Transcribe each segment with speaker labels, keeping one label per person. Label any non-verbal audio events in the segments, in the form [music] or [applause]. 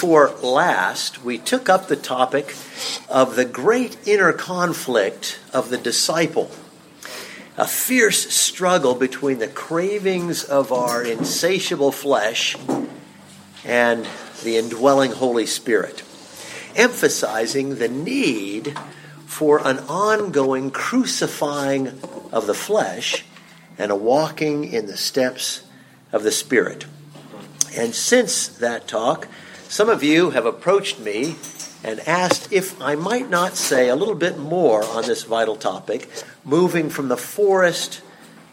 Speaker 1: before last, we took up the topic of the great inner conflict of the disciple. A fierce struggle between the cravings of our insatiable flesh and the indwelling Holy Spirit, emphasizing the need for an ongoing crucifying of the flesh and a walking in the steps of the Spirit. And since that talk, some of you have approached me and asked if I might not say a little bit more on this vital topic, moving from the forest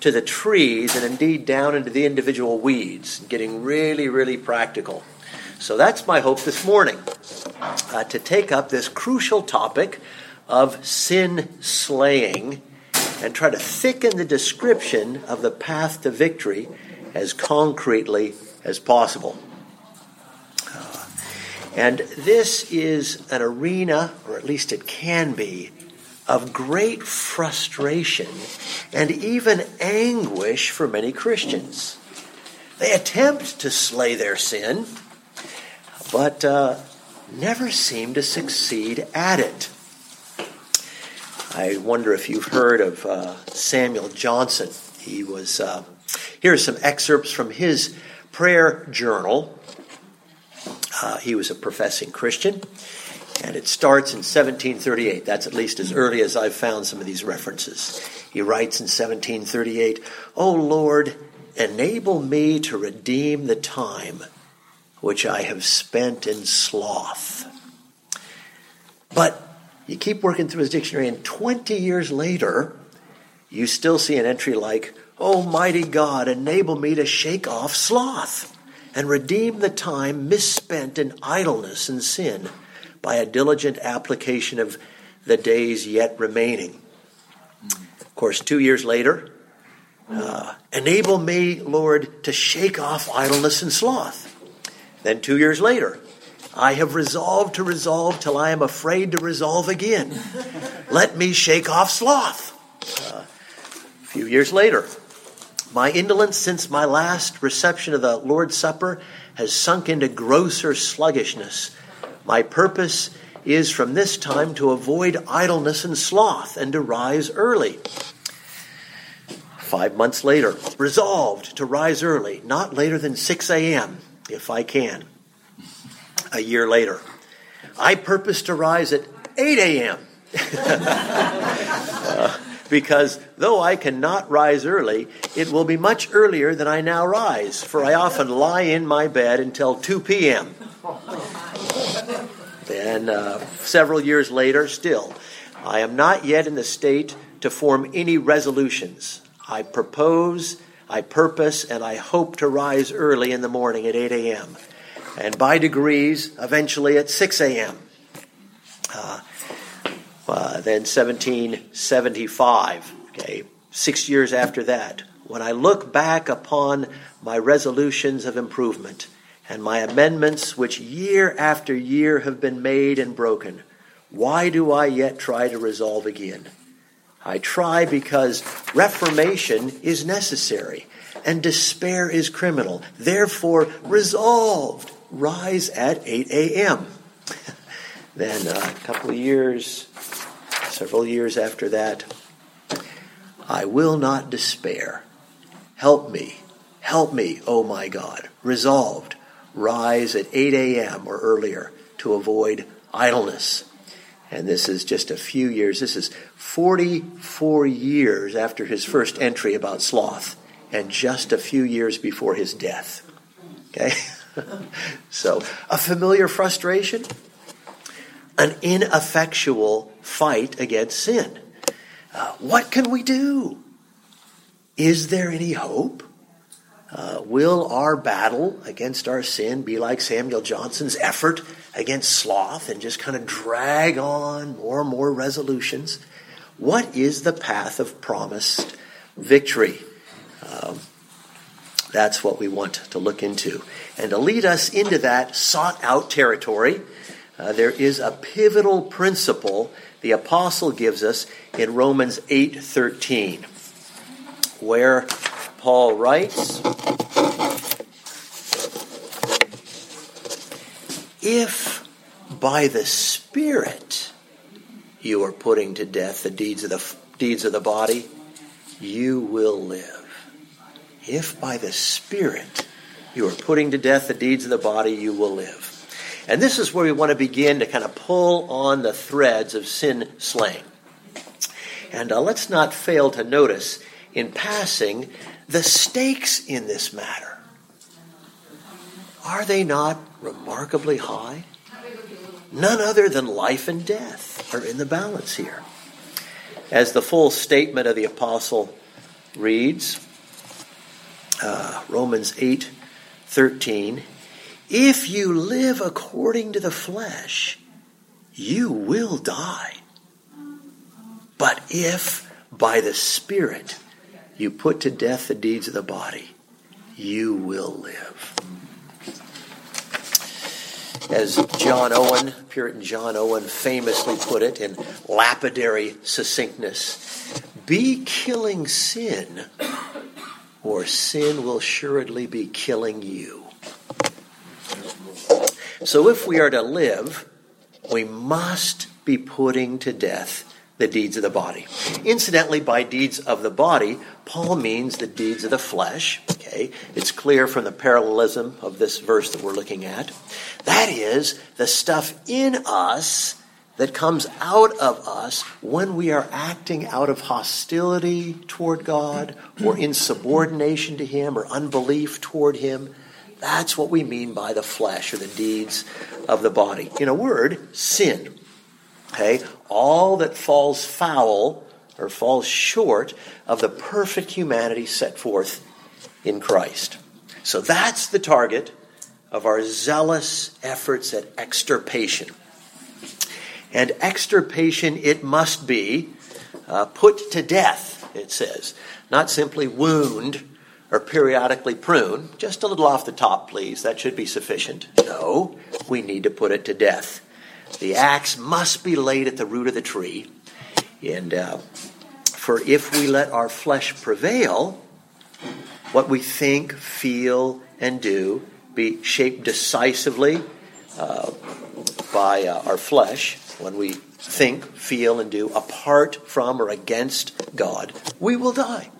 Speaker 1: to the trees and indeed down into the individual weeds, getting really, really practical. So that's my hope this morning uh, to take up this crucial topic of sin slaying and try to thicken the description of the path to victory as concretely as possible. And this is an arena, or at least it can be, of great frustration and even anguish for many Christians. They attempt to slay their sin, but uh, never seem to succeed at it. I wonder if you've heard of uh, Samuel Johnson. He was, uh, here are some excerpts from his prayer journal. Uh, he was a professing Christian, and it starts in 1738. That's at least as early as I've found some of these references. He writes in 1738, O Lord, enable me to redeem the time which I have spent in sloth. But you keep working through his dictionary, and 20 years later, you still see an entry like, Almighty God, enable me to shake off sloth and redeem the time misspent in idleness and sin by a diligent application of the days yet remaining. Of course, two years later, uh, enable me, Lord, to shake off idleness and sloth. Then two years later, I have resolved to resolve till I am afraid to resolve again. Let me shake off sloth. Uh, a few years later, my indolence since my last reception of the Lord's Supper has sunk into grosser sluggishness. My purpose is from this time to avoid idleness and sloth and to rise early. Five months later, resolved to rise early, not later than 6 a.m., if I can. A year later, I purpose to rise at 8 a.m. [laughs] uh, because though I cannot rise early, it will be much earlier than I now rise, for I often lie in my bed until 2 p.m. Then, uh, several years later, still, I am not yet in the state to form any resolutions. I propose, I purpose, and I hope to rise early in the morning at 8 a.m., and by degrees, eventually at 6 a.m. Uh, uh, then 1775, okay, six years after that, when I look back upon my resolutions of improvement and my amendments, which year after year have been made and broken, why do I yet try to resolve again? I try because reformation is necessary and despair is criminal. Therefore, resolved, rise at 8 a.m. then uh, a couple of years several years after that, I will not despair. Help me, help me, O oh my God. Resolved, rise at 8 a.m. or earlier to avoid idleness. And this is just a few years, this is 44 years after his first entry about sloth, and just a few years before his death. Okay? [laughs] so, a familiar frustration, an ineffectual fight against sin. Uh, what can we do? Is there any hope? Uh, will our battle against our sin be like Samuel Johnson's effort against sloth and just kind of drag on more and more resolutions? What is the path of promised victory? Um, that's what we want to look into. And to lead us into that sought out territory, uh, there is a pivotal principle the apostle gives us in Romans 8:13 where Paul writes if by the Spirit you are putting to death the deeds of the deeds of the body, you will live. If by the Spirit you are putting to death the deeds of the body, you will live. And this is where we want to begin to kind of pull on the threads of sin slaying. And uh, let's not fail to notice in passing the stakes in this matter. Are they not remarkably high? None other than life and death are in the balance here. As the full statement of the apostle reads, uh, Romans 8 13, if you live according to the flesh, you will die. But if by the Spirit you put to death the deeds of the body, you will live. As John Owen, Puritan John Owen, famously put it in lapidary succinctness be killing sin, or sin will assuredly be killing you. So if we are to live, we must be putting to death the deeds of the body. Incidentally, by deeds of the body, Paul means the deeds of the flesh. Okay, it's clear from the parallelism of this verse that we're looking at. That is the stuff in us that comes out of us when we are acting out of hostility toward God or insubordination to Him or unbelief toward Him. That's what we mean by the flesh or the deeds of the body. In a word, sin. Okay? All that falls foul or falls short of the perfect humanity set forth in Christ. So that's the target of our zealous efforts at extirpation. And extirpation, it must be uh, put to death, it says. Not simply wound or periodically prune. Just a little off the top, please. That should be sufficient. No, we need to put it to death. The axe must be laid at the root of the tree. And uh, for if we let our flesh prevail, what we think, feel, and do be shaped decisively uh, by uh, our flesh, when we think, feel, and do apart from or against God, we will die.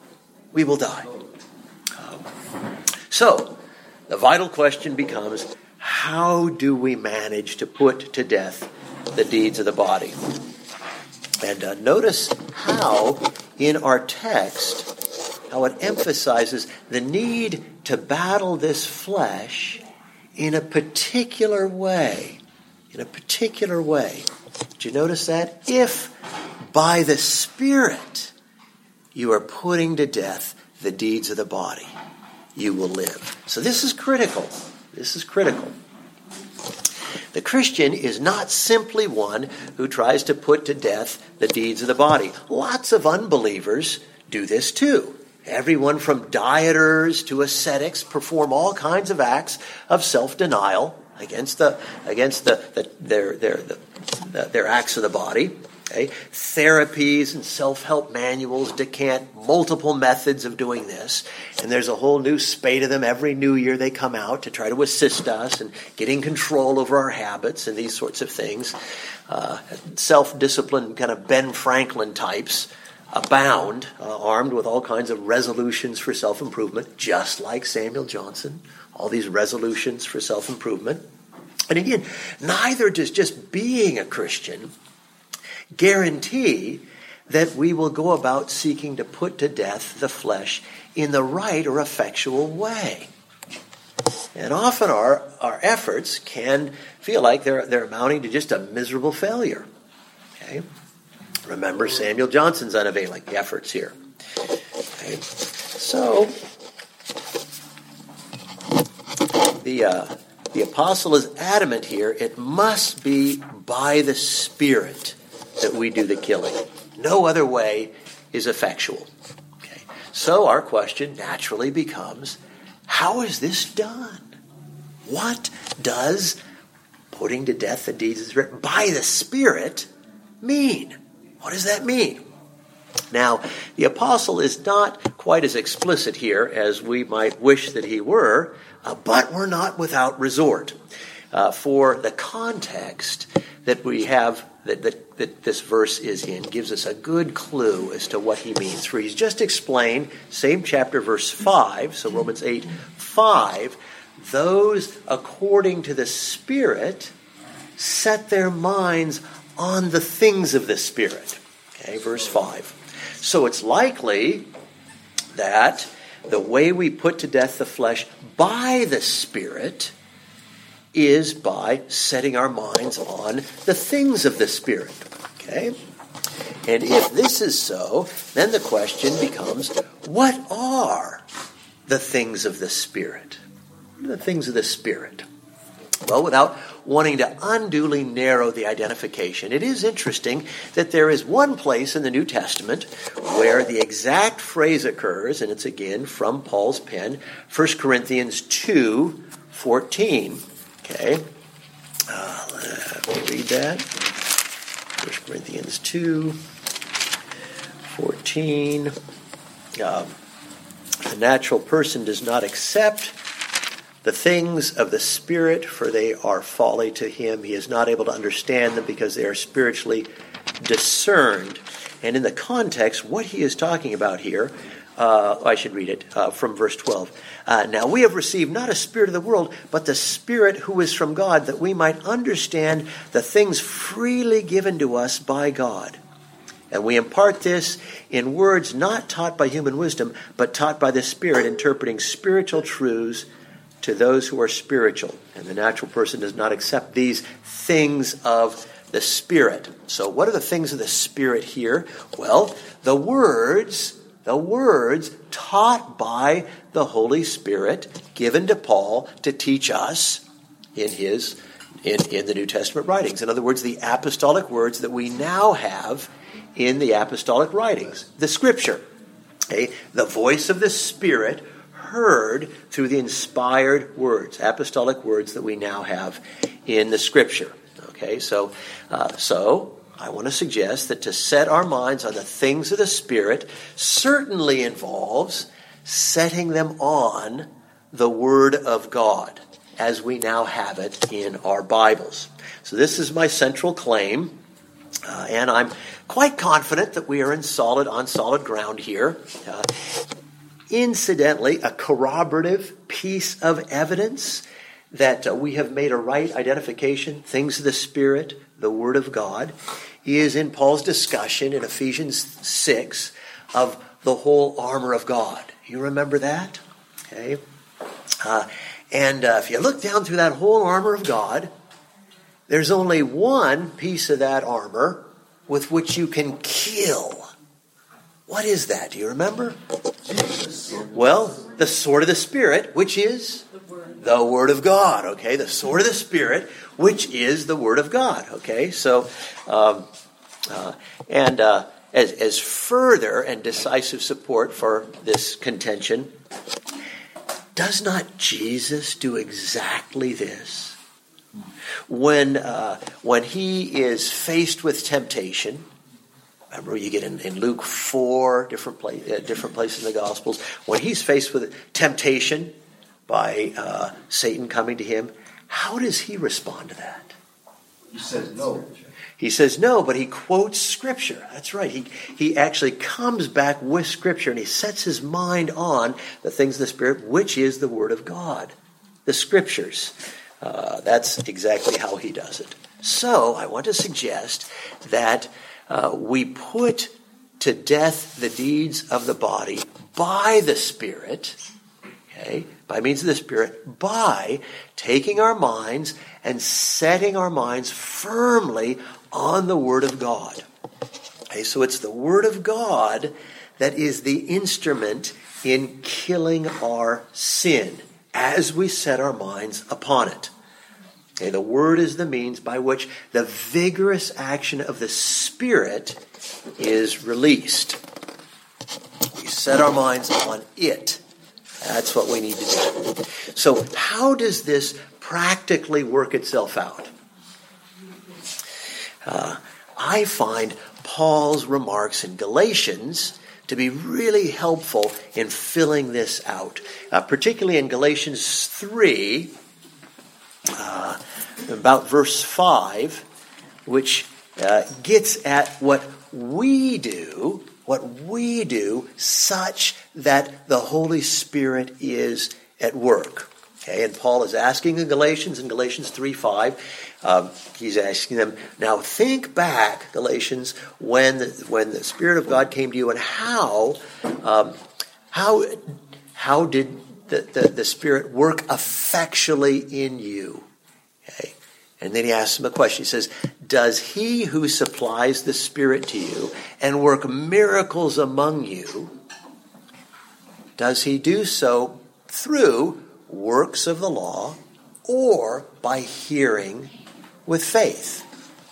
Speaker 1: We will die. So, the vital question becomes how do we manage to put to death the deeds of the body? And uh, notice how in our text, how it emphasizes the need to battle this flesh in a particular way. In a particular way. Did you notice that? If by the Spirit you are putting to death the deeds of the body, you will live. So this is critical. This is critical. The Christian is not simply one who tries to put to death the deeds of the body. Lots of unbelievers do this too. Everyone from dieters to ascetics perform all kinds of acts of self-denial against the against the, the their their the, their acts of the body. Okay? Therapies and self help manuals decant multiple methods of doing this. And there's a whole new spate of them every new year they come out to try to assist us in getting control over our habits and these sorts of things. Uh, self discipline, kind of Ben Franklin types abound, uh, armed with all kinds of resolutions for self improvement, just like Samuel Johnson. All these resolutions for self improvement. And again, neither does just being a Christian guarantee that we will go about seeking to put to death the flesh in the right or effectual way. And often our, our efforts can feel like they're, they're amounting to just a miserable failure. Okay? Remember Samuel Johnson's unavailing efforts here. Okay? So, the, uh, the apostle is adamant here it must be by the Spirit that we do the killing. No other way is effectual. Okay. So our question naturally becomes how is this done? What does putting to death the deeds written by the Spirit mean? What does that mean? Now, the apostle is not quite as explicit here as we might wish that he were, uh, but we're not without resort. uh, for the context that we have that, that, that this verse is in gives us a good clue as to what he means. For he's just explained, same chapter, verse 5, so Romans 8 5, those according to the Spirit set their minds on the things of the Spirit. Okay, verse 5. So it's likely that the way we put to death the flesh by the Spirit is by setting our minds on the things of the Spirit. Okay? And if this is so, then the question becomes what are the things of the Spirit? What are the things of the Spirit. Well, without wanting to unduly narrow the identification, it is interesting that there is one place in the New Testament where the exact phrase occurs, and it's again from Paul's pen, 1 Corinthians 2 14. Okay. Uh, let me read that. 1 Corinthians 2 14. Uh, the natural person does not accept the things of the Spirit, for they are folly to him. He is not able to understand them because they are spiritually discerned. And in the context, what he is talking about here, uh, I should read it uh, from verse 12. Uh, now we have received not a spirit of the world, but the Spirit who is from God, that we might understand the things freely given to us by God. And we impart this in words not taught by human wisdom, but taught by the Spirit, interpreting spiritual truths to those who are spiritual. And the natural person does not accept these things of the Spirit. So, what are the things of the Spirit here? Well, the words, the words taught by the Holy Spirit given to Paul to teach us in his in, in the New Testament writings. In other words, the apostolic words that we now have in the apostolic writings, the scripture. Okay? The voice of the Spirit heard through the inspired words, apostolic words that we now have in the Scripture. Okay, so uh, so I want to suggest that to set our minds on the things of the Spirit certainly involves setting them on the Word of God as we now have it in our Bibles. So this is my central claim, uh, and I'm quite confident that we are in solid on solid ground here. Uh, Incidentally, a corroborative piece of evidence that uh, we have made a right identification, things of the Spirit, the Word of God, is in Paul's discussion in Ephesians 6 of the whole armor of God. You remember that? Okay. Uh, and uh, if you look down through that whole armor of God, there's only one piece of that armor with which you can kill what is that? Do you remember? Well, the sword of the Spirit, which is the Word of God. Okay, the sword of the Spirit, which is the Word of God. Okay, so, um, uh, and uh, as, as further and decisive support for this contention, does not Jesus do exactly this? When, uh, when he is faced with temptation, Remember, you get in, in Luke 4, different, place, uh, different places in the Gospels, when he's faced with temptation by uh, Satan coming to him, how does he respond to that?
Speaker 2: He says no.
Speaker 1: He says no, but he quotes Scripture. That's right. He, he actually comes back with Scripture and he sets his mind on the things of the Spirit, which is the Word of God, the Scriptures. Uh, that's exactly how he does it. So I want to suggest that uh, we put to death the deeds of the body by the Spirit, okay, by means of the Spirit, by taking our minds and setting our minds firmly on the Word of God. Okay, so it's the Word of God that is the instrument in killing our sin as we set our minds upon it. Okay, the word is the means by which the vigorous action of the Spirit is released. We set our minds on it. That's what we need to do. So, how does this practically work itself out? Uh, I find Paul's remarks in Galatians to be really helpful in filling this out, uh, particularly in Galatians 3 uh, about verse 5, which uh, gets at what we do, what we do, such that the Holy Spirit is at work. Okay, and Paul is asking the Galatians in Galatians 3 5, um, he's asking them, now think back, Galatians, when the, when the Spirit of God came to you and how, um, how, how did the, the, the Spirit work effectually in you? And then he asks him a question. He says, Does he who supplies the Spirit to you and work miracles among you, does he do so through works of the law or by hearing with faith?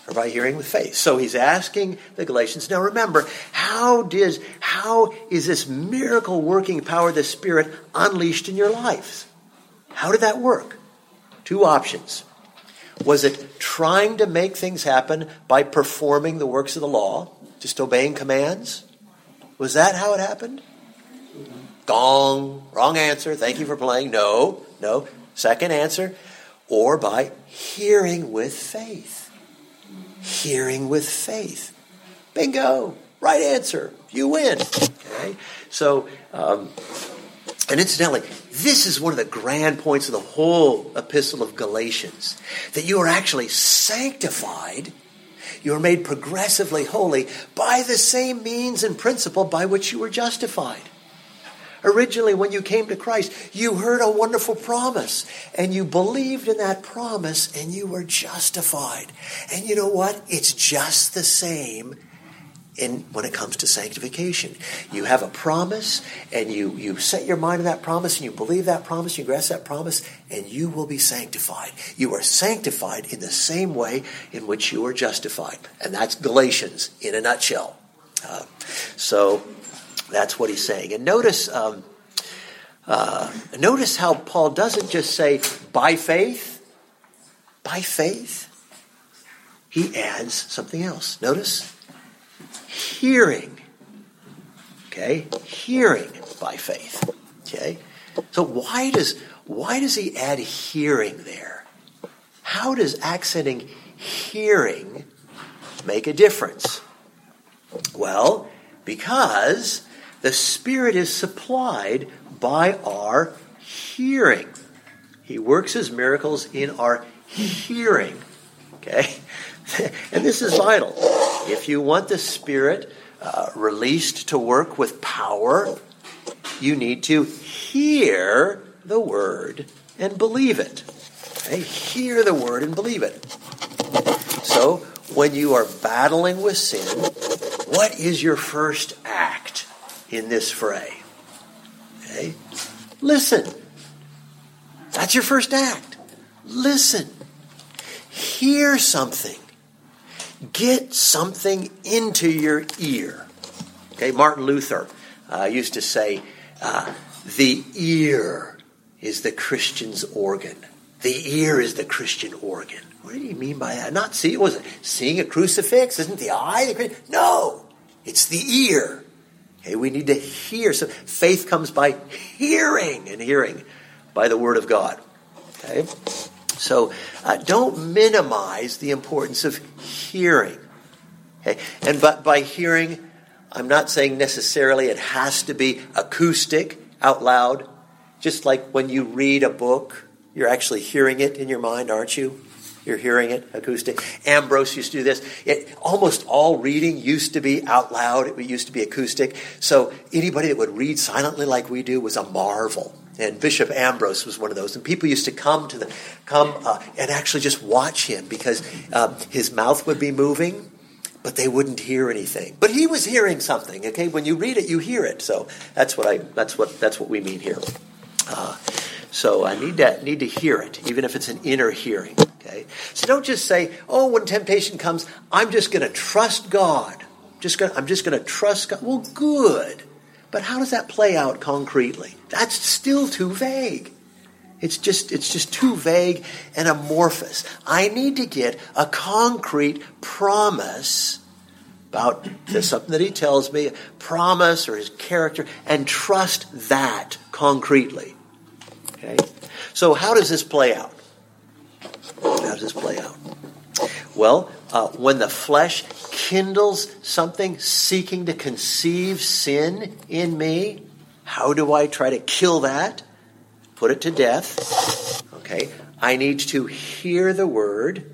Speaker 1: Or by hearing with faith. So he's asking the Galatians, now remember, how does how is this miracle working power of the Spirit unleashed in your lives? How did that work? Two options. Was it trying to make things happen by performing the works of the law, just obeying commands? Was that how it happened? Gong, wrong answer. Thank you for playing. No, no. Second answer, or by hearing with faith. Hearing with faith. Bingo, right answer. You win. Okay, so um, and incidentally, this is one of the grand points of the whole epistle of Galatians that you are actually sanctified. You are made progressively holy by the same means and principle by which you were justified. Originally, when you came to Christ, you heard a wonderful promise and you believed in that promise and you were justified. And you know what? It's just the same in when it comes to sanctification. You have a promise and you, you set your mind on that promise and you believe that promise, you grasp that promise, and you will be sanctified. You are sanctified in the same way in which you are justified. And that's Galatians in a nutshell. Uh, so that's what he's saying. And notice, um, uh, notice how Paul doesn't just say by faith, by faith. He adds something else. Notice hearing. Okay? Hearing by faith. Okay? So why does why does he add hearing there? How does accenting hearing make a difference? Well, because the Spirit is supplied by our hearing. He works his miracles in our hearing. Okay? [laughs] and this is vital. If you want the Spirit uh, released to work with power, you need to hear the Word and believe it. Okay? Hear the Word and believe it. So, when you are battling with sin, what is your first act in this fray? Okay? Listen. That's your first act. Listen. Hear something. Get something into your ear. Okay, Martin Luther uh, used to say, uh, the ear is the Christian's organ. The ear is the Christian organ. What do you mean by that? Not see, was it seeing a crucifix? Isn't the eye the? No, it's the ear. Okay, we need to hear. So faith comes by hearing, and hearing by the word of God. Okay. So uh, don't minimize the importance of hearing. Okay? And but by hearing, I'm not saying necessarily it has to be acoustic, out loud. Just like when you read a book, you're actually hearing it in your mind, aren't you? You're hearing it acoustic. Ambrose used to do this. It, almost all reading used to be out loud. It used to be acoustic. So anybody that would read silently like we do was a marvel. And Bishop Ambrose was one of those. And people used to come to the come uh, and actually just watch him because uh, his mouth would be moving, but they wouldn't hear anything. But he was hearing something. Okay, when you read it, you hear it. So that's what I that's what that's what we mean here. Uh, so I need to need to hear it, even if it's an inner hearing. Okay, so don't just say, "Oh, when temptation comes, I'm just going to trust God." Just gonna, I'm just going to trust God. Well, good. But how does that play out concretely? That's still too vague. It's just, it's just too vague and amorphous. I need to get a concrete promise about something that he tells me, promise or his character, and trust that concretely. Okay? So how does this play out? How does this play out? Well, uh, when the flesh kindles something seeking to conceive sin in me, how do I try to kill that? Put it to death. Okay. I need to hear the word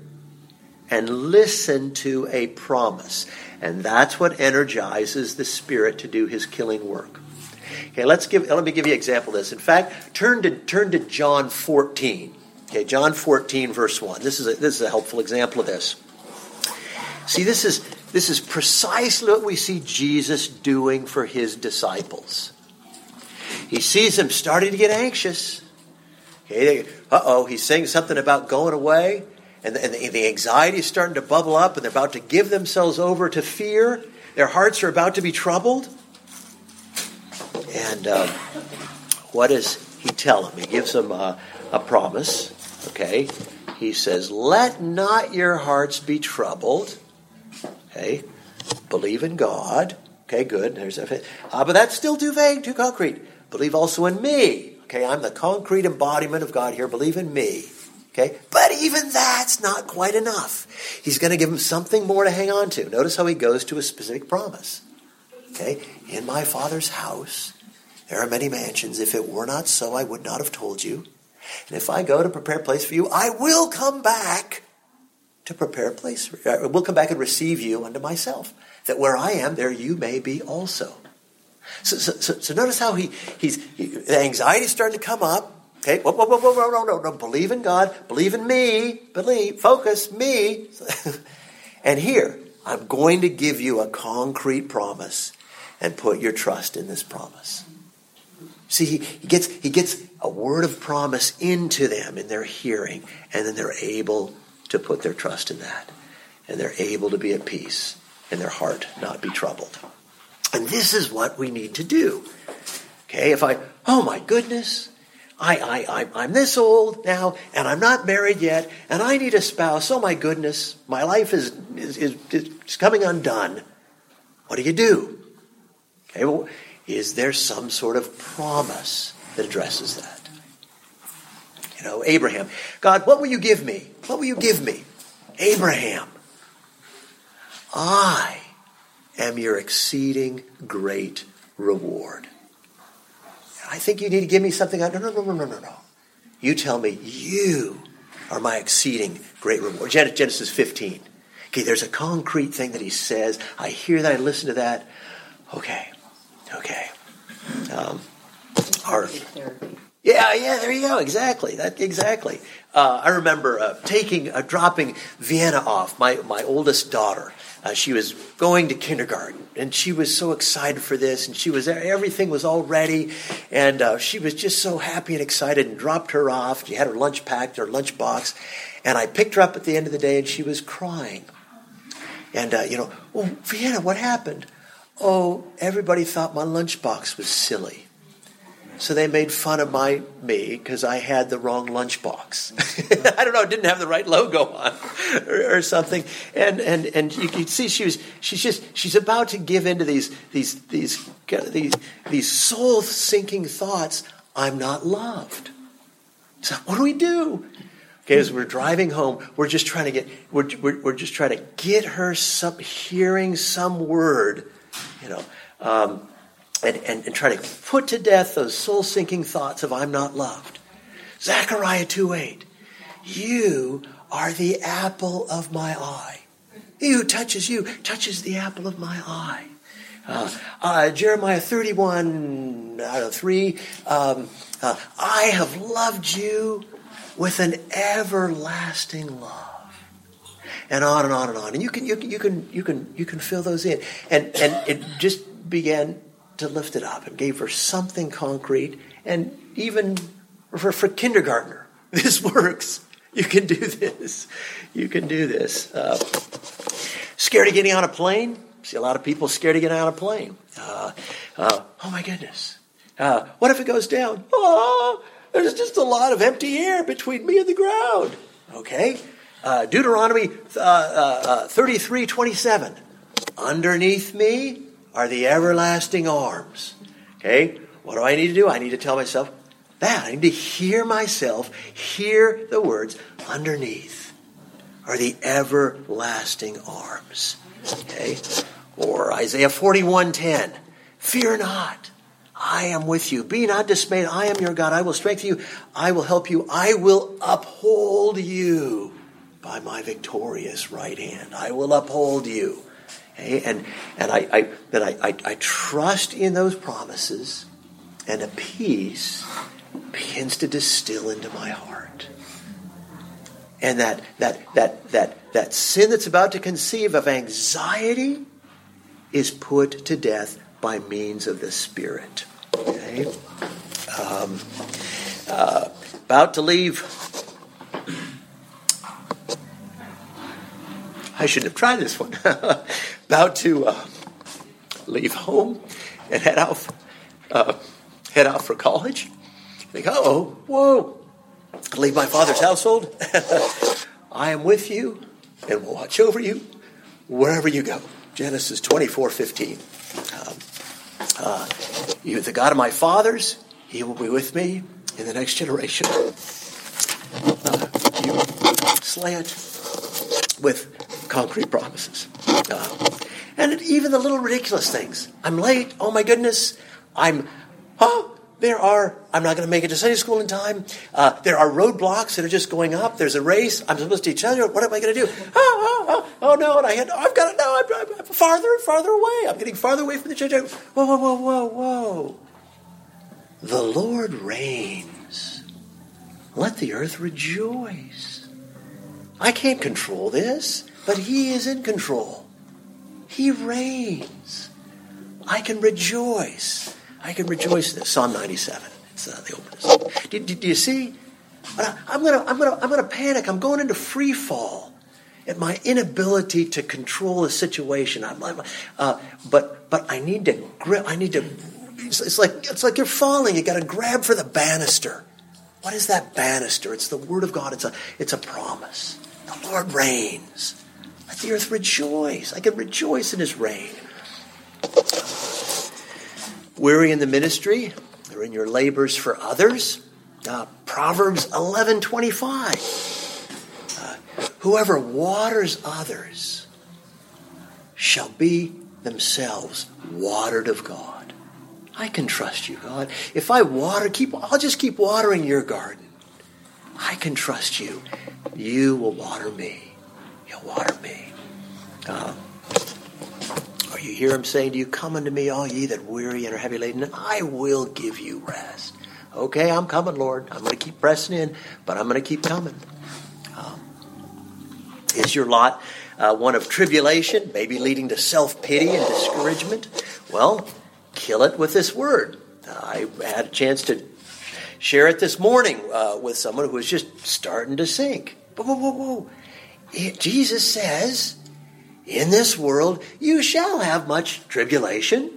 Speaker 1: and listen to a promise. And that's what energizes the Spirit to do his killing work. Okay, let's give let me give you an example of this. In fact, turn to turn to John 14. Okay, John 14, verse 1. This is a, this is a helpful example of this. See, this is this is precisely what we see Jesus doing for his disciples. He sees them starting to get anxious. Okay, uh oh, he's saying something about going away, and, the, and the, the anxiety is starting to bubble up, and they're about to give themselves over to fear. Their hearts are about to be troubled. And uh, what does he tell them? He gives them a, a promise. Okay, he says, "Let not your hearts be troubled." Okay, believe in God. Okay, good. There's a, uh, but that's still too vague, too concrete. Believe also in me. Okay, I'm the concrete embodiment of God here. Believe in me. Okay, but even that's not quite enough. He's going to give him something more to hang on to. Notice how he goes to a specific promise. Okay, in my Father's house there are many mansions. If it were not so, I would not have told you. And if I go to prepare a place for you, I will come back to prepare a place for. I will come back and receive you unto myself, that where I am, there you may be also. So, so, so, so notice how he, he's, he, the anxiety is starting to come up. Okay, whoa, whoa, whoa, whoa, whoa, no, no, no, believe in God, believe in me, believe, focus, me. [laughs] and here, I'm going to give you a concrete promise and put your trust in this promise. See, he, he, gets, he gets a word of promise into them in their hearing, and then they're able to put their trust in that. And they're able to be at peace, and their heart not be troubled. And this is what we need to do. Okay, if I, oh my goodness, I, I, I, am this old now, and I'm not married yet, and I need a spouse. Oh my goodness, my life is, is, is, is coming undone. What do you do? Okay, well, is there some sort of promise that addresses that? You know, Abraham, God, what will you give me? What will you give me? Abraham, I am your exceeding great reward. I think you need to give me something. No, no, no, no, no, no, no. You tell me you are my exceeding great reward. Genesis 15. Okay, there's a concrete thing that he says. I hear that. I listen to that. Okay, okay. Um, our, yeah, yeah, there you go. Exactly. That exactly. Uh, I remember uh, taking, uh, dropping Vienna off, my my oldest daughter. Uh, she was going to kindergarten, and she was so excited for this, and she was everything was all ready, and uh, she was just so happy and excited, and dropped her off. She had her lunch packed, her lunch box, and I picked her up at the end of the day, and she was crying. And uh, you know, well, Vienna, what happened? Oh, everybody thought my lunchbox was silly. So they made fun of my me because I had the wrong lunchbox. [laughs] I don't know, it didn't have the right logo on [laughs] or, or, something. And and and you can see she was she's just she's about to give into these these these these these soul sinking thoughts. I'm not loved. So what do we do? Okay, as we're driving home, we're just trying to get we're, we're, we're just trying to get her some hearing some word, you know. Um, and, and, and try to put to death those soul sinking thoughts of I'm not loved. Zechariah 2 8. You are the apple of my eye. He who touches you touches the apple of my eye. Uh, uh, Jeremiah 31, I don't know, 3. Um, uh, I have loved you with an everlasting love. And on and on and on. And you can, you can, you can, you can, you can fill those in. And, and it just began to lift it up and gave her something concrete. And even for, for kindergartner, [laughs] this works. You can do this. You can do this. Uh, scared of getting on a plane? See a lot of people scared of getting on a plane. Uh, uh, oh my goodness. Uh, what if it goes down? Oh, there's just a lot of empty air between me and the ground. Okay. Uh, Deuteronomy uh, 33 27. Underneath me are the everlasting arms. Okay? What do I need to do? I need to tell myself that. I need to hear myself, hear the words underneath are the everlasting arms. Okay? Or Isaiah 41:10. Fear not. I am with you. Be not dismayed. I am your God. I will strengthen you. I will help you. I will uphold you by my victorious right hand. I will uphold you. Okay? And, and I, I, then I, I, I trust in those promises, and a peace begins to distill into my heart. And that, that, that, that, that sin that's about to conceive of anxiety is put to death by means of the Spirit. Okay? Um, uh, about to leave. I shouldn't have tried this one. [laughs] about to uh, leave home and head out, uh, head out for college. Think, oh, whoa! Leave my father's household. [laughs] I am with you and will watch over you wherever you go. Genesis twenty four fifteen. Um, uh, you, the God of my fathers, He will be with me in the next generation. Uh, you slay it with concrete promises. Uh, and even the little ridiculous things. I'm late. Oh my goodness. I'm, oh, there are, I'm not going to make it to Sunday school in time. Uh, there are roadblocks that are just going up. There's a race. I'm supposed to teach other. What am I going to do? Oh, oh, oh, oh no. And I had, I've got to, no, I'm, I'm farther and farther away. I'm getting farther away from the church. Whoa, whoa, whoa, whoa, whoa. The Lord reigns. Let the earth rejoice. I can't control this, but He is in control. He reigns. I can rejoice. I can rejoice in this. Psalm 97. It's uh, the opening. Do, do, do, you see? I'm gonna, I'm gonna, I'm gonna panic. I'm going into free fall at my inability to control a situation. I'm, I'm uh, but, but I need to grip. I need to. It's, it's like, it's like you're falling. You got to grab for the banister. What is that banister? It's the word of God. It's a, it's a promise. The Lord reigns. Let the earth rejoice. I can rejoice in His reign weary in the ministry or in your labors for others. Uh, Proverbs 11:25. Uh, whoever waters others shall be themselves watered of God. I can trust you, God. If I water, keep I'll just keep watering your garden. I can trust you. You will water me. You'll water me. Uh, you hear him saying to you, Come unto me, all ye that weary and are heavy laden, and I will give you rest. Okay, I'm coming, Lord. I'm going to keep pressing in, but I'm going to keep coming. Um, is your lot uh, one of tribulation, maybe leading to self pity and discouragement? Well, kill it with this word. I had a chance to share it this morning uh, with someone who was just starting to sink. Whoa, whoa, whoa, whoa. Jesus says, in this world you shall have much tribulation.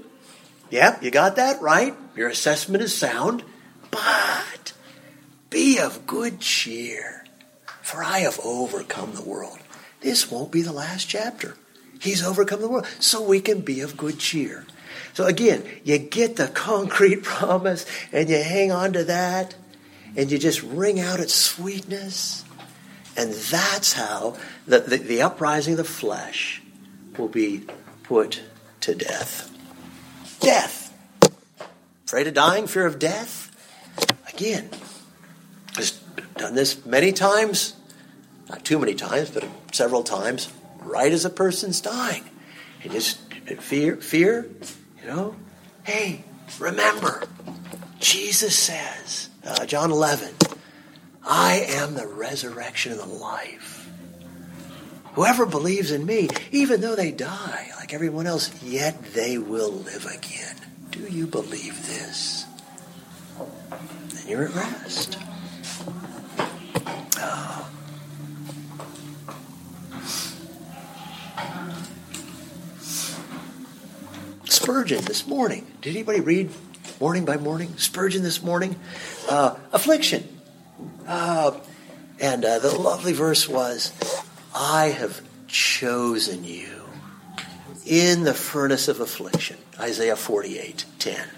Speaker 1: Yep, you got that right. Your assessment is sound. But be of good cheer, for I have overcome the world. This won't be the last chapter. He's overcome the world, so we can be of good cheer. So again, you get the concrete [laughs] promise and you hang on to that and you just wring out its sweetness. And that's how the, the, the uprising of the flesh will be put to death. Death. Afraid of dying, fear of death? Again, just done this many times, not too many times, but several times, right as a person's dying. And just fear, fear, you know, hey, remember, Jesus says, uh, John 11, I am the resurrection and the life. Whoever believes in me, even though they die like everyone else, yet they will live again. Do you believe this? Then you're at rest. Oh. Spurgeon this morning. Did anybody read morning by morning? Spurgeon this morning. Uh, affliction. Uh, and uh, the lovely verse was I have chosen you in the furnace of affliction. Isaiah 48 10.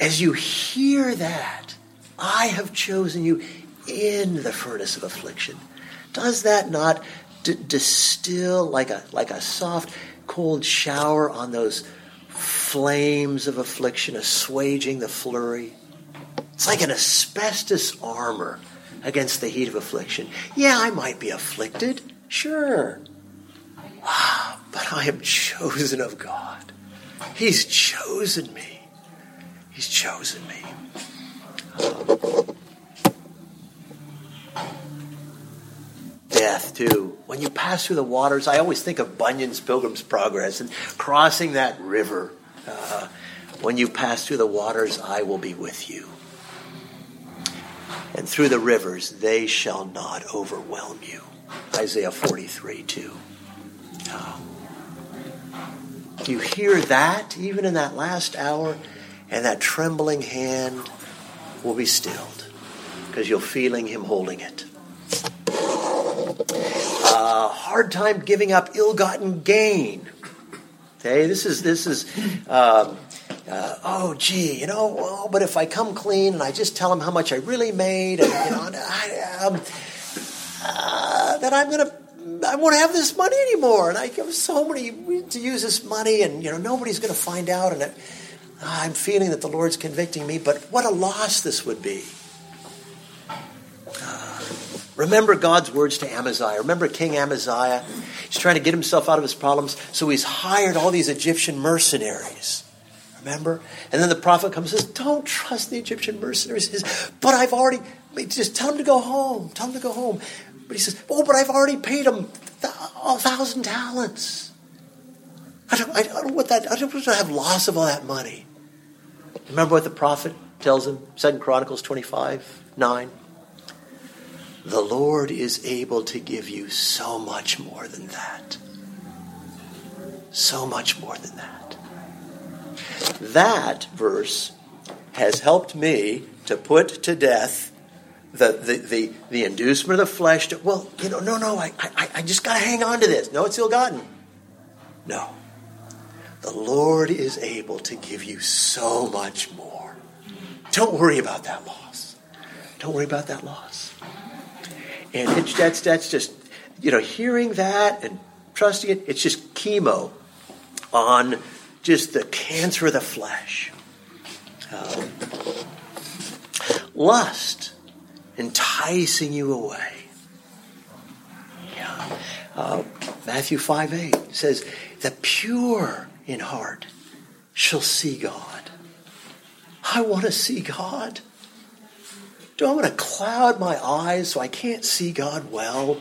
Speaker 1: As you hear that, I have chosen you in the furnace of affliction. Does that not d- distill like a, like a soft, cold shower on those flames of affliction, assuaging the flurry? It's like an asbestos armor against the heat of affliction. Yeah, I might be afflicted, sure. But I am chosen of God. He's chosen me. He's chosen me. death, too. When you pass through the waters, I always think of Bunyan's Pilgrim's Progress and crossing that river. Uh, when you pass through the waters, I will be with you. And through the rivers, they shall not overwhelm you. Isaiah 43, 2. Oh. You hear that, even in that last hour, and that trembling hand will be stilled because you're feeling Him holding it. Uh, hard time giving up ill-gotten gain. Okay, this is this is. Um, uh, oh, gee, you know, well, but if I come clean and I just tell them how much I really made, and you know, I, um, uh, then I'm gonna I won't have this money anymore, and I have so many to use this money, and you know nobody's going to find out, and it, I'm feeling that the Lord's convicting me. But what a loss this would be. Uh, remember God's words to Amaziah. Remember King Amaziah. He's trying to get himself out of his problems, so he's hired all these Egyptian mercenaries. Remember? And then the prophet comes and says, Don't trust the Egyptian mercenaries. He says, but I've already, just tell them to go home. Tell them to go home. But he says, Oh, but I've already paid them a thousand talents. I don't, I don't want that. I don't want to have loss of all that money. Remember what the prophet tells him? Second Chronicles 25, 9. The Lord is able to give you so much more than that. So much more than that. That verse has helped me to put to death the, the, the, the inducement of the flesh to, well, you know, no, no, I, I, I just got to hang on to this. No, it's ill gotten. No. The Lord is able to give you so much more. Don't worry about that loss. Don't worry about that loss. And it, that's, that's just, you know, hearing that and trusting it, it's just chemo on just the cancer of the flesh. Um, lust enticing you away. Yeah. Uh, Matthew 5 8 says, The pure in heart shall see God. I want to see God. Do I want to cloud my eyes so I can't see God well?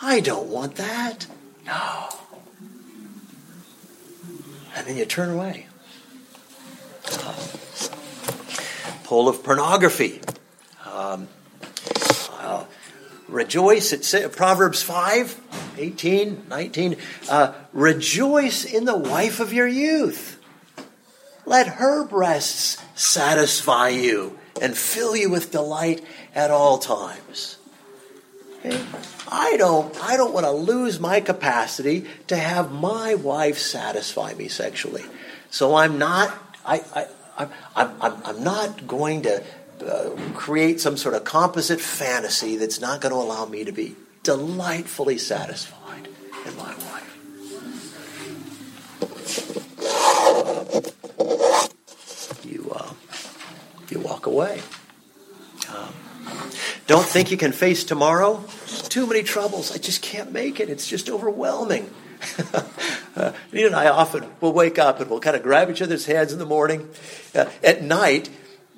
Speaker 1: I don't want that. No. And then you turn away. Uh, pull of pornography. Um, uh, rejoice, at Proverbs 5, 18, 19. Uh, rejoice in the wife of your youth. Let her breasts satisfy you and fill you with delight at all times. I don't, I don't want to lose my capacity to have my wife satisfy me sexually. So I'm not, I, I, I'm, I'm, I'm not going to uh, create some sort of composite fantasy that's not going to allow me to be delightfully satisfied in my wife. You, uh, you walk away. Don't think you can face tomorrow. too many troubles. I just can't make it. It's just overwhelming. [laughs] uh, and I often will wake up and we'll kind of grab each other's hands in the morning. Uh, at night,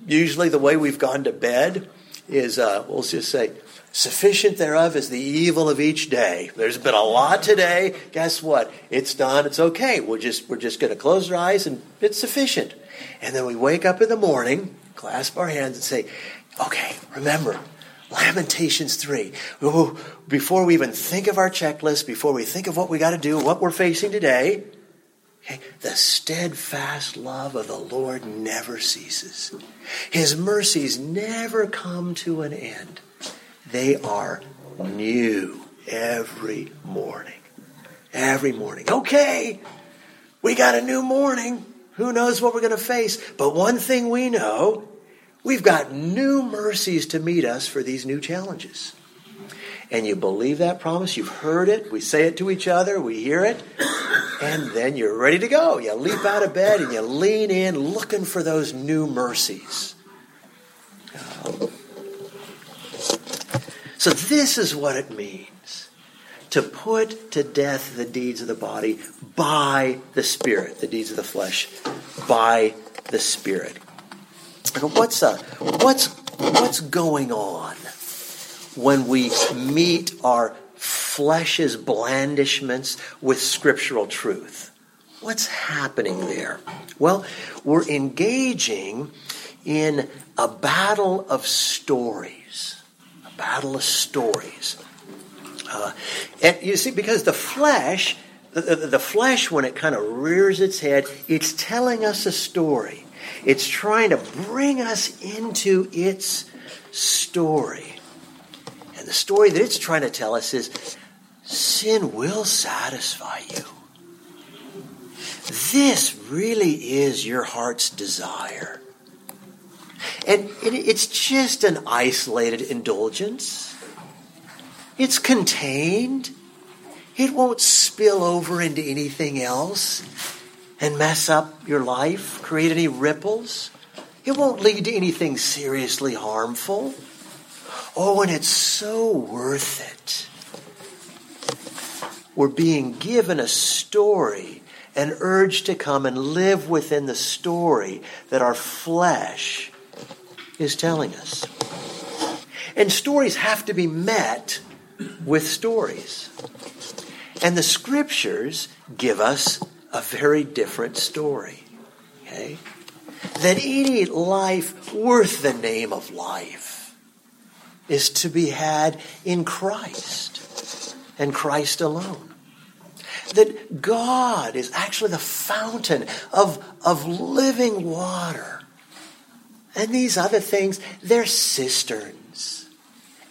Speaker 1: usually the way we've gone to bed is, uh, we'll just say, sufficient thereof is the evil of each day. There's been a lot today. Guess what? It's done. It's okay. We're just, we're just going to close our eyes and it's sufficient. And then we wake up in the morning, clasp our hands and say, okay, remember, Lamentations 3. Before we even think of our checklist, before we think of what we got to do, what we're facing today, okay, the steadfast love of the Lord never ceases. His mercies never come to an end. They are new every morning. Every morning. Okay, we got a new morning. Who knows what we're going to face? But one thing we know We've got new mercies to meet us for these new challenges. and you believe that promise. You've heard it. We say it to each other. We hear it. And then you're ready to go. You leap out of bed and you lean in looking for those new mercies. So, this is what it means to put to death the deeds of the body by the Spirit, the deeds of the flesh by the Spirit. What's, uh, what's, what's going on when we meet our flesh's blandishments with scriptural truth? What's happening there? Well, we're engaging in a battle of stories. A battle of stories. Uh, and you see, because the flesh, the, the flesh, when it kind of rears its head, it's telling us a story. It's trying to bring us into its story. And the story that it's trying to tell us is sin will satisfy you. This really is your heart's desire. And it's just an isolated indulgence. It's contained. It won't spill over into anything else and mess up your life, create any ripples. It won't lead to anything seriously harmful. Oh, and it's so worth it. We're being given a story, an urge to come and live within the story that our flesh is telling us. And stories have to be met with stories. And the scriptures give us a very different story. Okay? That any life worth the name of life is to be had in Christ and Christ alone. That God is actually the fountain of, of living water. And these other things, they're cisterns.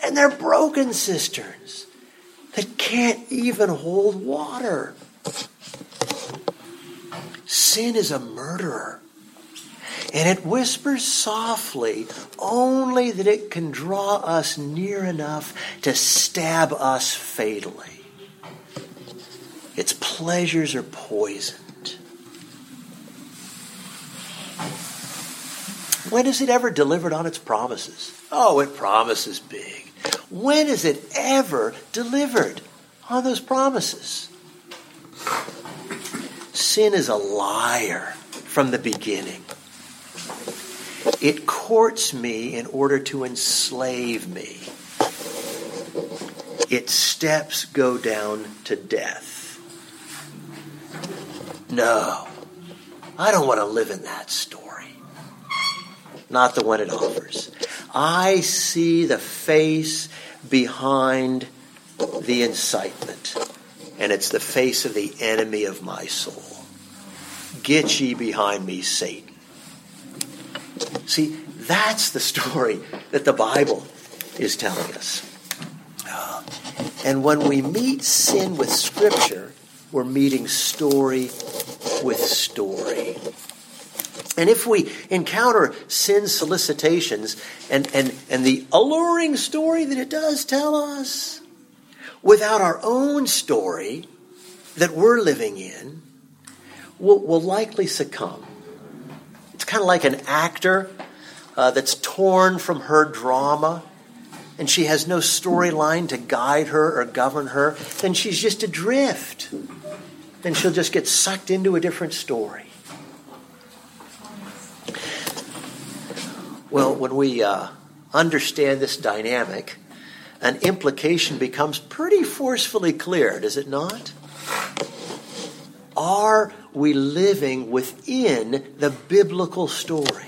Speaker 1: And they're broken cisterns that can't even hold water. Sin is a murderer. And it whispers softly only that it can draw us near enough to stab us fatally. Its pleasures are poisoned. When is it ever delivered on its promises? Oh, it promises big. When is it ever delivered on those promises? Sin is a liar from the beginning. It courts me in order to enslave me. Its steps go down to death. No, I don't want to live in that story. Not the one it offers. I see the face behind the incitement and it's the face of the enemy of my soul. Get ye behind me, Satan. See, that's the story that the Bible is telling us. And when we meet sin with Scripture, we're meeting story with story. And if we encounter sin solicitations and, and, and the alluring story that it does tell us, without our own story that we're living in, will, will likely succumb. It's kind of like an actor uh, that's torn from her drama and she has no storyline to guide her or govern her, then she's just adrift. Then she'll just get sucked into a different story. Well, when we uh, understand this dynamic, an implication becomes pretty forcefully clear, does it not? Are we living within the biblical story?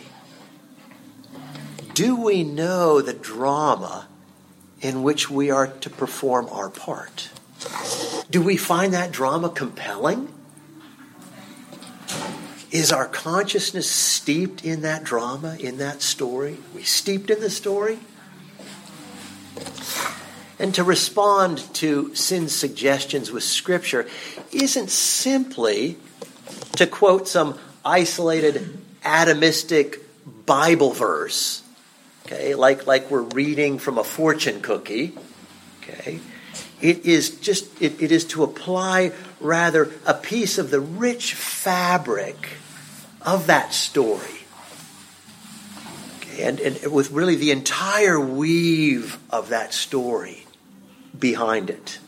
Speaker 1: Do we know the drama in which we are to perform our part? Do we find that drama compelling? Is our consciousness steeped in that drama, in that story? Are we steeped in the story? And to respond to sin's suggestions with Scripture isn't simply to quote some isolated atomistic Bible verse, okay, like, like we're reading from a fortune cookie, Okay? It is just, it, it is to apply rather a piece of the rich fabric of that story. And, and with really the entire weave of that story behind it.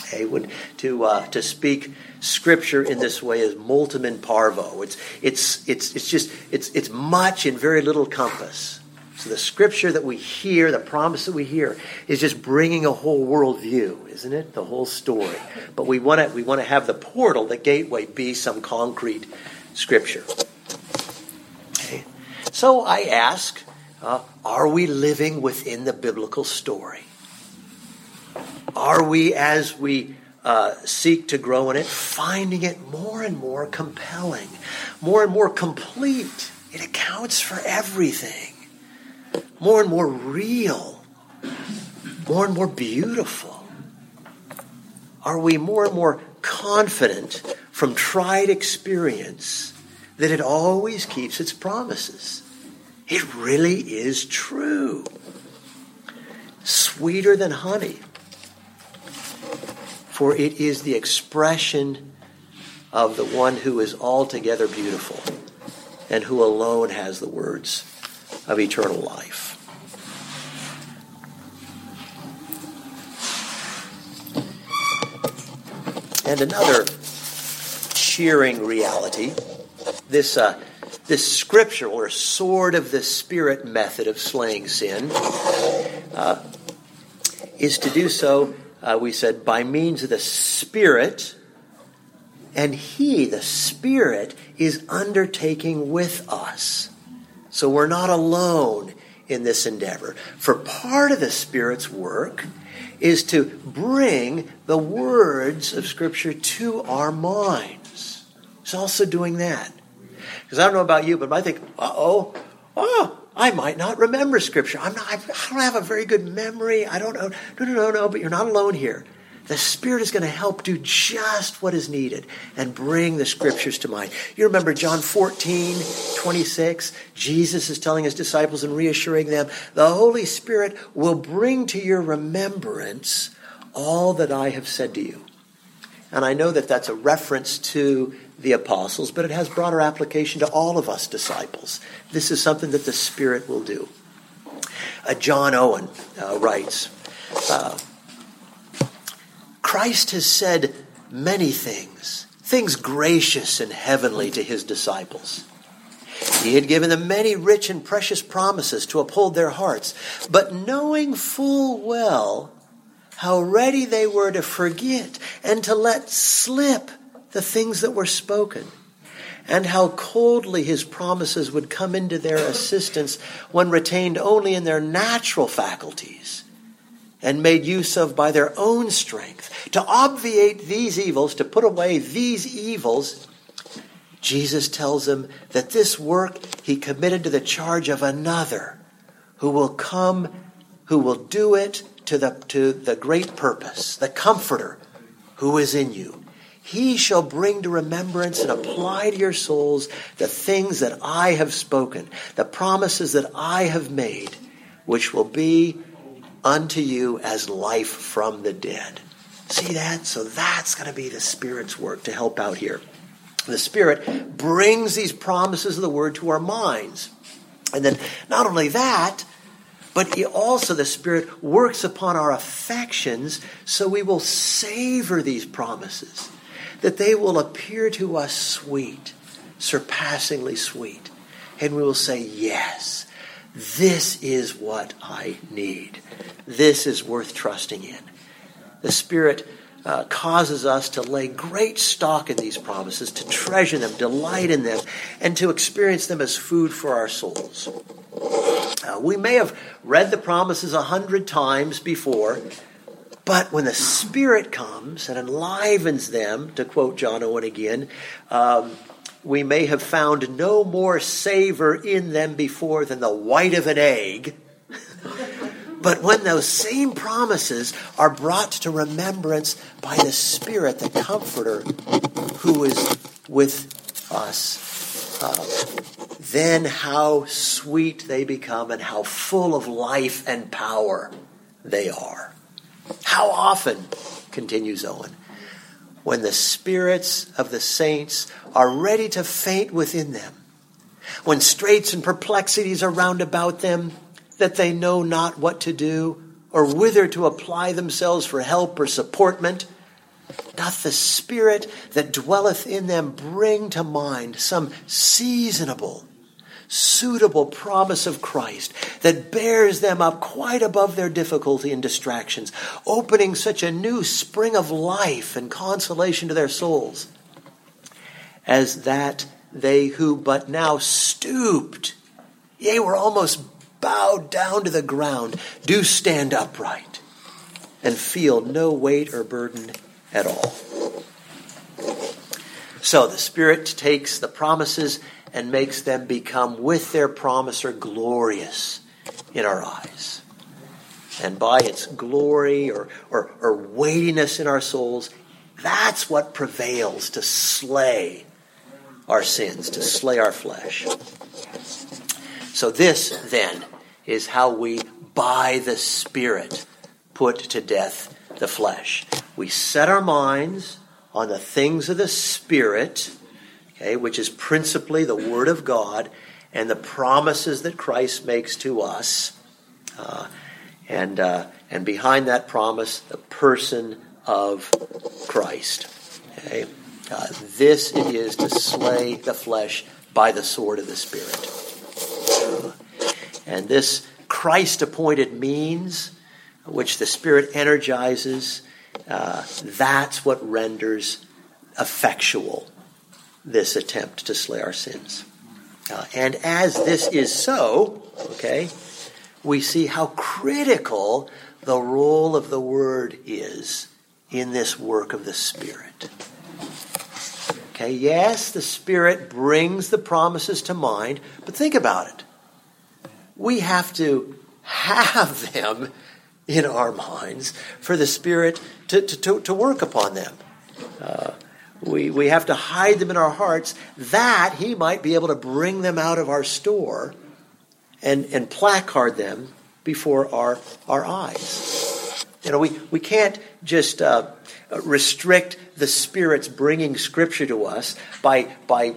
Speaker 1: Okay? Would, to, uh, to speak scripture in this way is multum in parvo. It's, it's, it's, it's just, it's, it's much in very little compass. So the scripture that we hear, the promise that we hear, is just bringing a whole worldview, isn't it? The whole story. But we want to we want to have the portal, the gateway, be some concrete scripture. Okay. So I ask, uh, are we living within the biblical story? Are we, as we uh, seek to grow in it, finding it more and more compelling, more and more complete? It accounts for everything more and more real, more and more beautiful? Are we more and more confident from tried experience that it always keeps its promises? It really is true. Sweeter than honey. For it is the expression of the one who is altogether beautiful and who alone has the words of eternal life. And another cheering reality, this, uh, this scripture or sword of the Spirit method of slaying sin, uh, is to do so, uh, we said, by means of the Spirit. And He, the Spirit, is undertaking with us. So we're not alone in this endeavor. For part of the Spirit's work is to bring the words of Scripture to our minds. He's also doing that. Because I don't know about you, but I think, uh oh, oh, I might not remember Scripture. I'm not, I don't have a very good memory. I don't know. No, no, no, no, but you're not alone here. The Spirit is going to help do just what is needed and bring the Scriptures to mind. You remember John 14, 26? Jesus is telling his disciples and reassuring them, the Holy Spirit will bring to your remembrance all that I have said to you. And I know that that's a reference to the apostles, but it has broader application to all of us disciples. This is something that the Spirit will do. Uh, John Owen uh, writes, uh, Christ has said many things, things gracious and heavenly to his disciples. He had given them many rich and precious promises to uphold their hearts, but knowing full well how ready they were to forget and to let slip the things that were spoken, and how coldly his promises would come into their assistance when retained only in their natural faculties and made use of by their own strength. To obviate these evils, to put away these evils, Jesus tells them that this work he committed to the charge of another who will come, who will do it to the, to the great purpose, the Comforter who is in you. He shall bring to remembrance and apply to your souls the things that I have spoken, the promises that I have made, which will be unto you as life from the dead. See that? So that's going to be the Spirit's work to help out here. The Spirit brings these promises of the Word to our minds. And then not only that, but also the Spirit works upon our affections so we will savor these promises, that they will appear to us sweet, surpassingly sweet. And we will say, Yes, this is what I need. This is worth trusting in. The Spirit uh, causes us to lay great stock in these promises, to treasure them, delight in them, and to experience them as food for our souls. Uh, we may have read the promises a hundred times before, but when the Spirit comes and enlivens them, to quote John Owen again, um, we may have found no more savor in them before than the white of an egg. [laughs] but when those same promises are brought to remembrance by the Spirit, the Comforter who is with us, uh, then how sweet they become and how full of life and power they are. How often, continues Owen, when the spirits of the saints are ready to faint within them, when straits and perplexities are round about them, that they know not what to do, or whither to apply themselves for help or supportment, doth the Spirit that dwelleth in them bring to mind some seasonable, suitable promise of Christ that bears them up quite above their difficulty and distractions, opening such a new spring of life and consolation to their souls, as that they who but now stooped, yea, were almost bowed down to the ground, do stand upright and feel no weight or burden at all. So the Spirit takes the promises and makes them become, with their promiser, glorious in our eyes. And by its glory or, or, or weightiness in our souls, that's what prevails to slay our sins, to slay our flesh. So, this then is how we, by the Spirit, put to death the flesh. We set our minds on the things of the Spirit, okay, which is principally the Word of God and the promises that Christ makes to us. Uh, and, uh, and behind that promise, the person of Christ. Okay? Uh, this it is to slay the flesh by the sword of the Spirit. And this Christ appointed means, which the Spirit energizes, uh, that's what renders effectual this attempt to slay our sins. Uh, and as this is so, okay, we see how critical the role of the Word is in this work of the Spirit. Okay, yes, the Spirit brings the promises to mind, but think about it. We have to have [laughs] them in our minds for the Spirit to, to, to, work upon them. Uh, we, we have to hide them in our hearts that He might be able to bring them out of our store and, and placard them before our, our eyes. You know, we, we can't just uh, restrict the Spirit's bringing Scripture to us by, by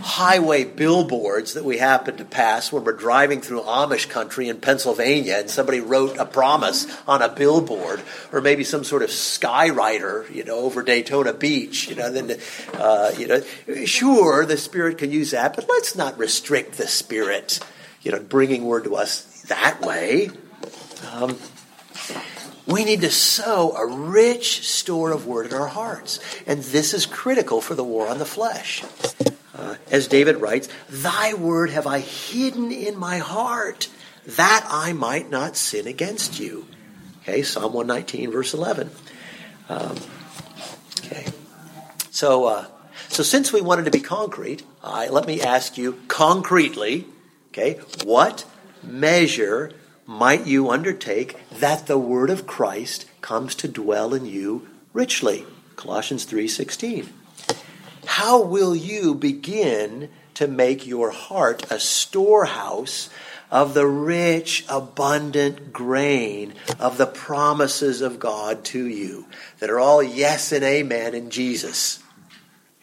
Speaker 1: highway billboards that we happen to pass when we're driving through Amish country in Pennsylvania and somebody wrote a promise on a billboard or maybe some sort of skywriter, you know, over Daytona Beach, you know, then, uh, you know, sure, the Spirit can use that, but let's not restrict the Spirit, you know, bringing word to us that way. Um, we need to sow a rich store of word in our hearts. And this is critical for the war on the flesh. Uh, as David writes, Thy word have I hidden in my heart, that I might not sin against you. Okay, Psalm 119, verse 11. Um, okay. So, uh, so since we wanted to be concrete, uh, let me ask you concretely, okay, what measure might you undertake that the word of Christ comes to dwell in you richly? Colossians 3:16 how will you begin to make your heart a storehouse of the rich, abundant grain of the promises of God to you that are all yes and amen in Jesus?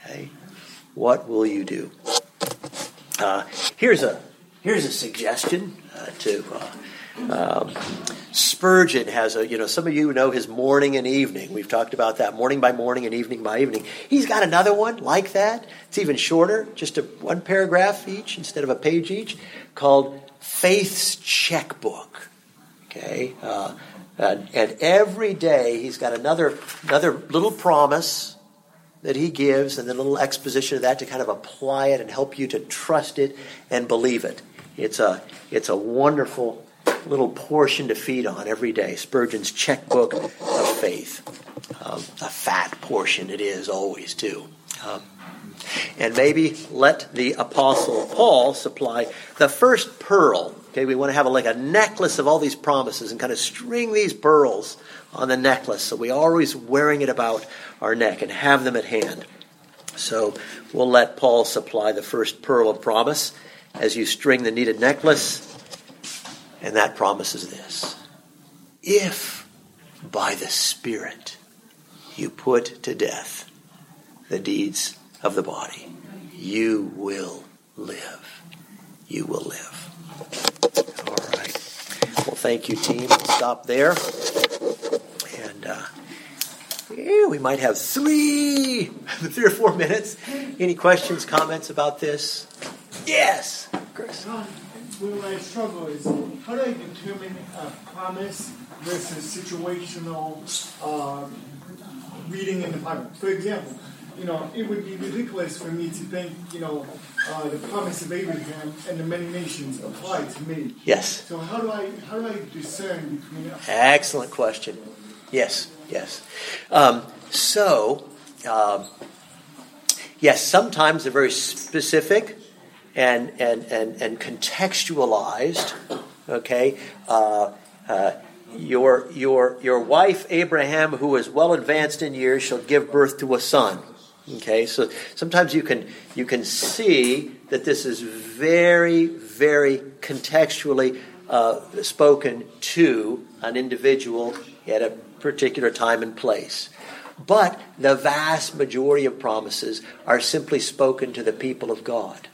Speaker 1: Okay? What will you do? Uh, here's a here's a suggestion uh, to uh, um, Spurgeon has a, you know, some of you know his morning and evening. We've talked about that morning by morning and evening by evening. He's got another one like that. It's even shorter, just a, one paragraph each instead of a page each, called Faith's Checkbook. Okay? Uh, and, and every day he's got another, another little promise that he gives and then a little exposition of that to kind of apply it and help you to trust it and believe it. It's a, it's a wonderful little portion to feed on every day. Spurgeon's checkbook of faith. Um, a fat portion it is always, too. Um, and maybe let the Apostle Paul supply the first pearl. Okay, we want to have a, like a necklace of all these promises and kind of string these pearls on the necklace so we're always wearing it about our neck and have them at hand. So we'll let Paul supply the first pearl of promise as you string the needed necklace and that promises this if by the Spirit you put to death the deeds of the body, you will live. You will live. All right. Well, thank you, team. We'll stop there. And uh, we might have three, [laughs] three or four minutes. Any questions, comments about this? Yes, Chris.
Speaker 3: Where I struggle is how do I determine a promise versus situational um, reading in the Bible? For example, you know, it would be ridiculous for me to think, you know, uh, the promise of Abraham and the many nations apply to me.
Speaker 1: Yes.
Speaker 3: So how do I how do I discern between?
Speaker 1: Excellent question. Yes, yes. Um, so, um, yes, sometimes they're very specific and and and, and contextualized. Okay. Uh, uh, your your your wife Abraham, who is well advanced in years, shall give birth to a son. Okay, so sometimes you can you can see that this is very very contextually uh, spoken to an individual at a particular time and place. But the vast majority of promises are simply spoken to the people of God.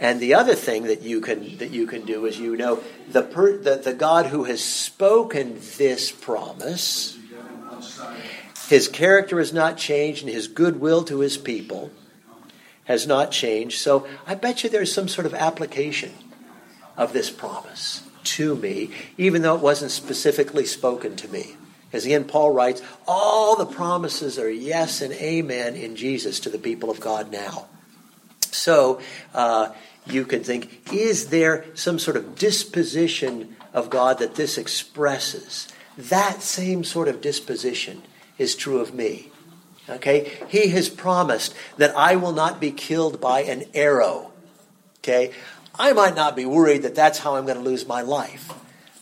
Speaker 1: And the other thing that you can that you can do is you know the per, the, the God who has spoken this promise, his character has not changed, and his goodwill to his people has not changed. So I bet you there's some sort of application of this promise to me, even though it wasn't specifically spoken to me. Because again, Paul writes, all the promises are yes and amen in Jesus to the people of God now. So uh, you can think, is there some sort of disposition of God that this expresses? That same sort of disposition is true of me. Okay? He has promised that I will not be killed by an arrow. Okay? I might not be worried that that's how I'm going to lose my life.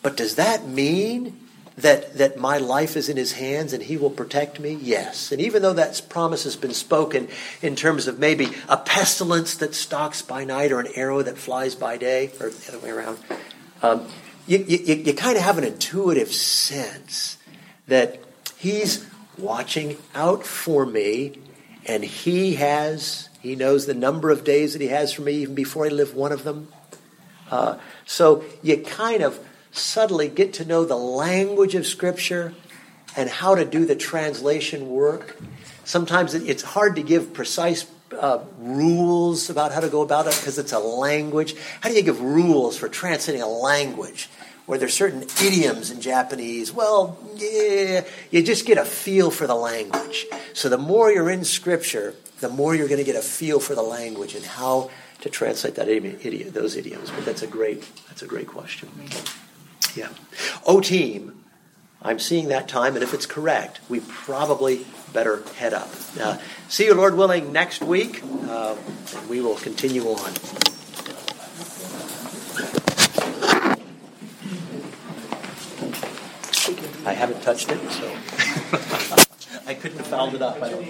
Speaker 1: But does that mean that, that my life is in his hands and he will protect me? Yes. And even though that promise has been spoken in terms of maybe a pestilence that stalks by night or an arrow that flies by day, or the other way around, um, you, you, you kind of have an intuitive sense that he's watching out for me and he has, he knows the number of days that he has for me even before I live one of them. Uh, so you kind of subtly get to know the language of Scripture and how to do the translation work. Sometimes it's hard to give precise uh, rules about how to go about it because it's a language. How do you give rules for translating a language where there's certain idioms in Japanese? Well, yeah, you just get a feel for the language. So the more you're in Scripture, the more you're going to get a feel for the language and how to translate that idiom, those idioms. But that's a great that's a great question. Yeah. O team, I'm seeing that time, and if it's correct, we probably better head up. Uh, see you, Lord willing, next week, uh, and we will continue on. I haven't touched it, so [laughs] I couldn't have fouled it up. I don't.